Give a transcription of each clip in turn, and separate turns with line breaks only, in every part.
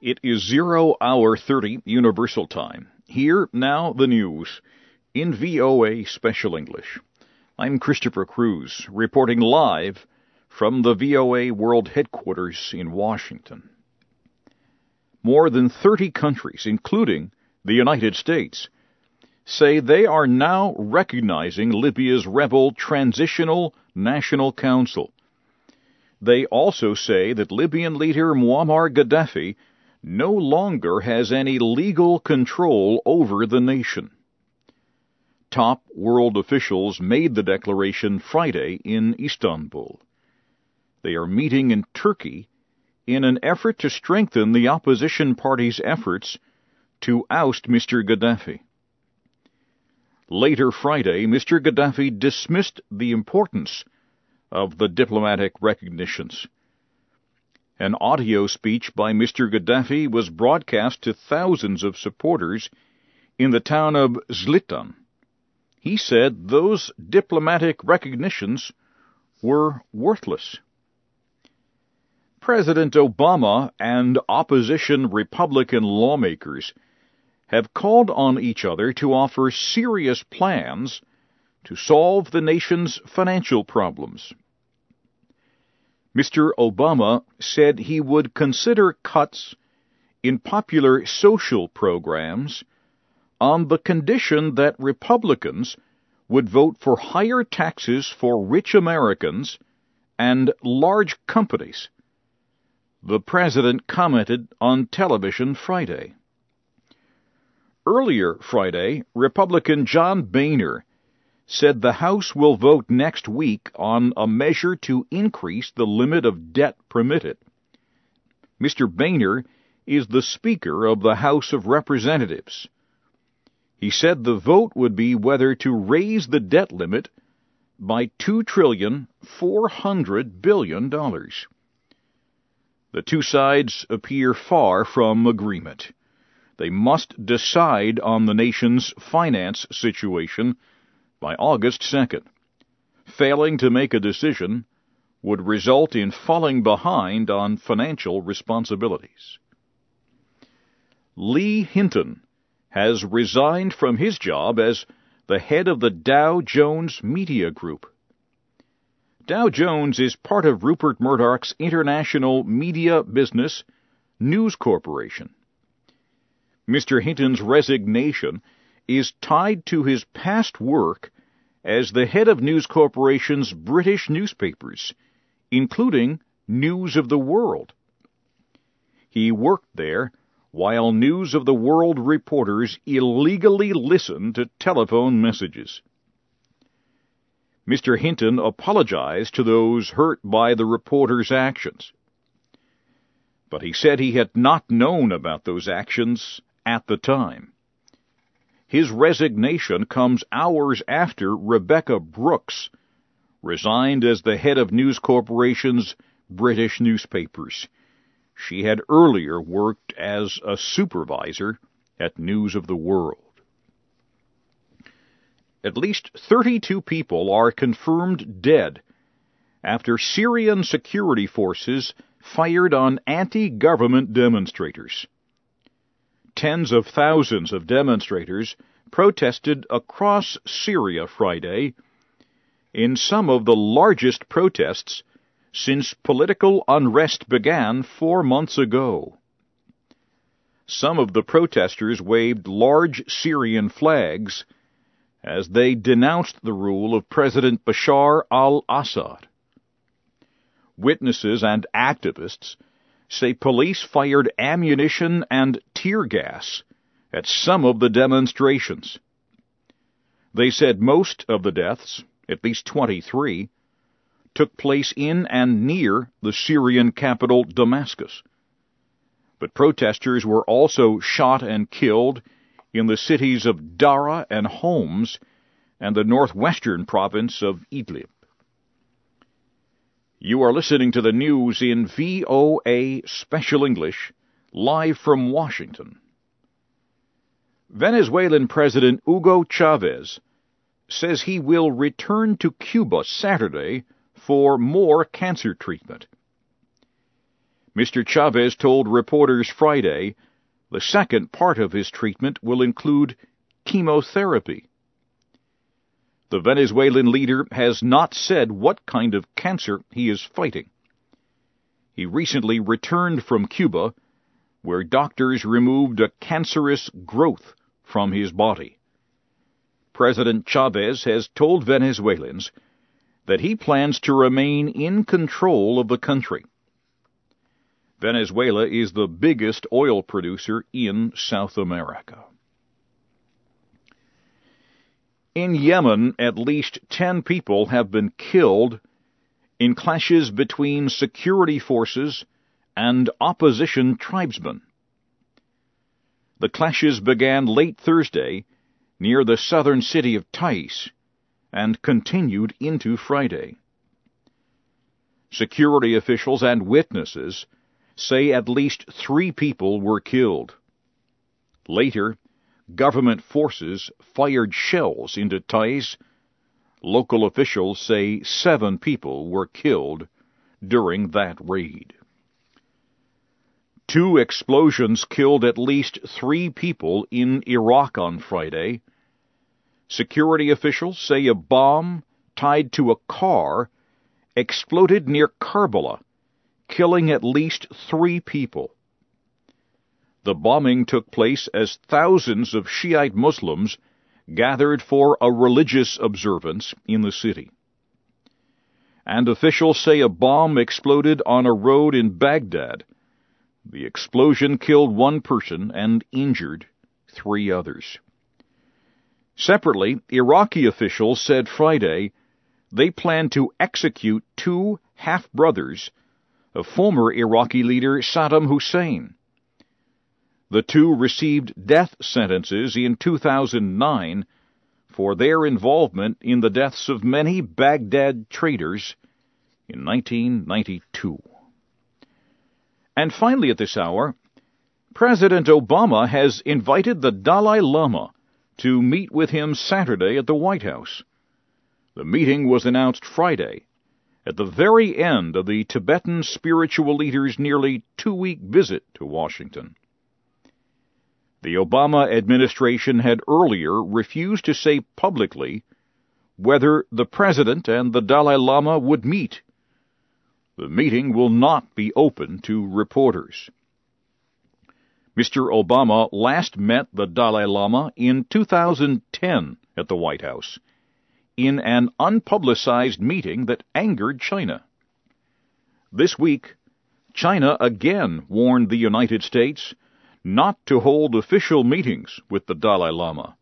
It is 0 hour 30 Universal Time. Here now the news in VOA Special English. I'm Christopher Cruise, reporting live from the VOA World Headquarters in Washington. More than 30 countries, including the United States, say they are now recognizing Libya's rebel Transitional National Council. They also say that Libyan leader Muammar Gaddafi no longer has any legal control over the nation. Top world officials made the declaration Friday in Istanbul. They are meeting in Turkey in an effort to strengthen the opposition party's efforts to oust Mr. Gaddafi. Later Friday, Mr. Gaddafi dismissed the importance of the diplomatic recognitions. An audio speech by Mr. Gaddafi was broadcast to thousands of supporters in the town of Zlitan. He said those diplomatic recognitions were worthless. President Obama and opposition Republican lawmakers have called on each other to offer serious plans to solve the nation's financial problems. Mr. Obama said he would consider cuts in popular social programs on the condition that Republicans would vote for higher taxes for rich Americans and large companies. The president commented on television Friday. Earlier Friday, Republican John Boehner said the House will vote next week on a measure to increase the limit of debt permitted. Mr. Boehner is the Speaker of the House of Representatives. He said the vote would be whether to raise the debt limit by two trillion four hundred billion dollars. The two sides appear far from agreement. They must decide on the nation's finance situation by August 2nd. Failing to make a decision would result in falling behind on financial responsibilities. Les Hinton has resigned from his job as the head of the Dow Jones Media Group. Dow Jones is part of Rupert Murdoch's international media business, News Corporation. Mr. Hinton's resignation is tied to his past work as the head of News Corporation's British newspapers, including News of the World. He worked there while News of the World reporters illegally listened to telephone messages. Mr. Hinton apologized to those hurt by the reporters' actions. But he said he had not known about those actions at the time. His resignation comes hours after Rebekah Brooks resigned as the head of News Corporation's British newspapers. She had earlier worked as a supervisor at News of the World. At least 32 people are confirmed dead after Syrian security forces fired on anti-government demonstrators. Tens of thousands of demonstrators protested across Syria Friday in some of the largest protests since political unrest began four months ago. Some of the protesters waved large Syrian flags as they denounced the rule of President Bashar al Assad. Witnesses and activists say police fired ammunition and tear gas at some of the demonstrations. They said most of the deaths, at least 23, took place in and near the Syrian capital Damascus. But protesters were also shot and killed in the cities of Dara and Homs and the northwestern province of Idlib. You are listening to the news in VOA Special English, live from Washington. Venezuelan President Hugo Chavez says he will return to Cuba Saturday for more cancer treatment. Mr. Chavez told reporters Friday the second part of his treatment will include chemotherapy. The Venezuelan leader has not said what kind of cancer he is fighting. He recently returned from Cuba, where doctors removed a cancerous growth from his body. President Chavez has told Venezuelans that he plans to remain in control of the country. Venezuela is the biggest oil producer in South America. In Yemen, at least 10 people have been killed in clashes between security forces and opposition tribesmen. The clashes began late Thursday near the southern city of Taiz and continued into Friday. Security officials and witnesses say at least three people were killed. Later, government forces fired shells into Taiz. Local officials say seven people were killed during that raid. Two explosions killed at least three people in Iraq on Friday. Security officials say a bomb tied to a car exploded near Karbala killing at least three people. The bombing took place as thousands of Shiite Muslims gathered for a religious observance in the city. And officials say a bomb exploded on a road in Baghdad. The explosion killed one person and injured three others. Separately, Iraqi officials said Friday they plan to execute two half brothers of former Iraqi leader Saddam Hussein. The two received death sentences in 2009 for their involvement in the deaths of many Baghdad traders in 1992. And finally, at this hour, President Obama has invited the Dalai Lama to meet with him Saturday at the White House. The meeting was announced Friday at the very end of the Tibetan spiritual leader's nearly two week visit to Washington. The Obama administration had earlier refused to say publicly whether the President and the Dalai Lama would meet. The meeting will not be open to reporters. Mr. Obama last met the Dalai Lama in 2010 at the White House in an unpublicized meeting that angered China. This week, China again warned the United States not to hold official meetings with the Dalai Lama.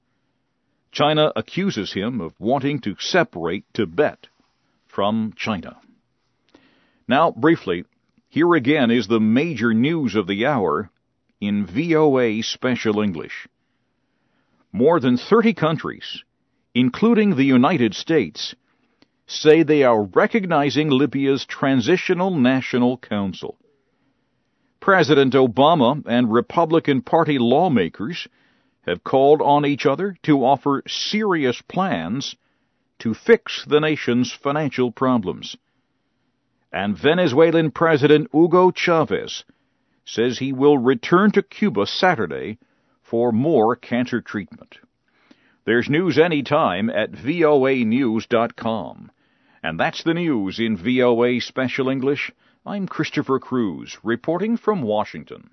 China accuses him of wanting to separate Tibet from China. Now, briefly, here again is the major news of the hour in VOA Special English. More than 30 countries including the United States, say they are recognizing Libya's Transitional National Council. President Obama and Republican Party lawmakers have called on each other to offer serious plans to fix the nation's financial problems. And Venezuelan President Hugo Chavez says he will return to Cuba Saturday for more cancer treatment. There's news anytime at voanews.com. And that's the news in VOA Special English. I'm Christopher Cruise, reporting from Washington.